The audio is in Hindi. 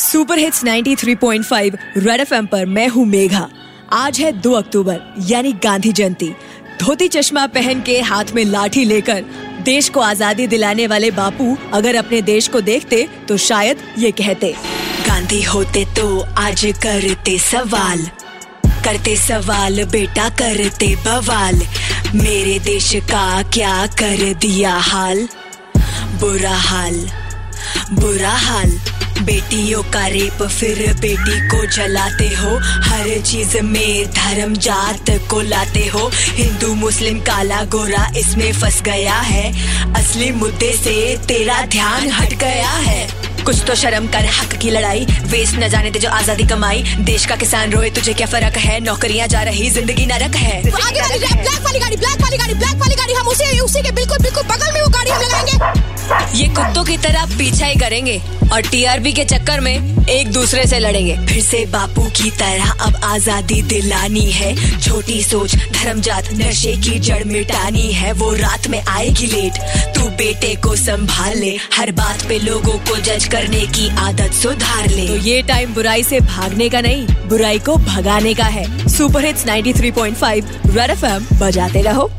सुपर हिट्स 93.5 रेड एफएम पर मैं हूँ मेघा। आज है 2 अक्टूबर, यानी गांधी जयंती। धोती चश्मा पहन के हाथ में लाठी लेकर देश को आज़ादी दिलाने वाले बापू अगर अपने देश को देखते तो शायद ये कहते, गांधी होते तो आज करते सवाल करते सवाल बेटा करते बवाल, मेरे देश का क्या कर दिया हाल, बुरा हाल बुरा हाल। बेटियों का रेप फिर बेटी को जलाते हो। हर चीज़ में धर्म जात को लाते हो। हिंदू मुस्लिम काला गोरा इसमें फंस गया है। असली मुद्दे से तेरा ध्यान हट गया है। कुछ तो शर्म कर हक की लड़ाई वेस्ट न जाने दे जो आज़ादी कमाई। देश का किसान रोए तुझे क्या फ़र्क है? नौकरियाँ जा रही ज़िंदगी नरक है। आगे वाली ब्लैक वाली गाड़ी ब्लैक वाली गाड़ी ब्लैक वाली गाड़ी हम उसी उसी के बिल्कुल बिल्कुल बगल में वो गाड़ी हम लगाएँगे। ये कुत्तों की तरह पीछा ही करेंगे। और टीआरपी के चक्कर में एक दूसरे से लड़ेंगे। फिर से बापू की तरह अब आज़ादी दिलानी है। छोटी सोच धर्म जात नशे की जड़ मिटानी है। वो रात में आएगी लेट। तू बेटे को संभाल ले। हर बात पे लोगों को जज करने की आदत सुधार ले। तो ये टाइम बुराई से भागने का नहीं, बुराई को भगाने का है। सुपर हिट्स 93.5 रेड एफएम बजाते रहो।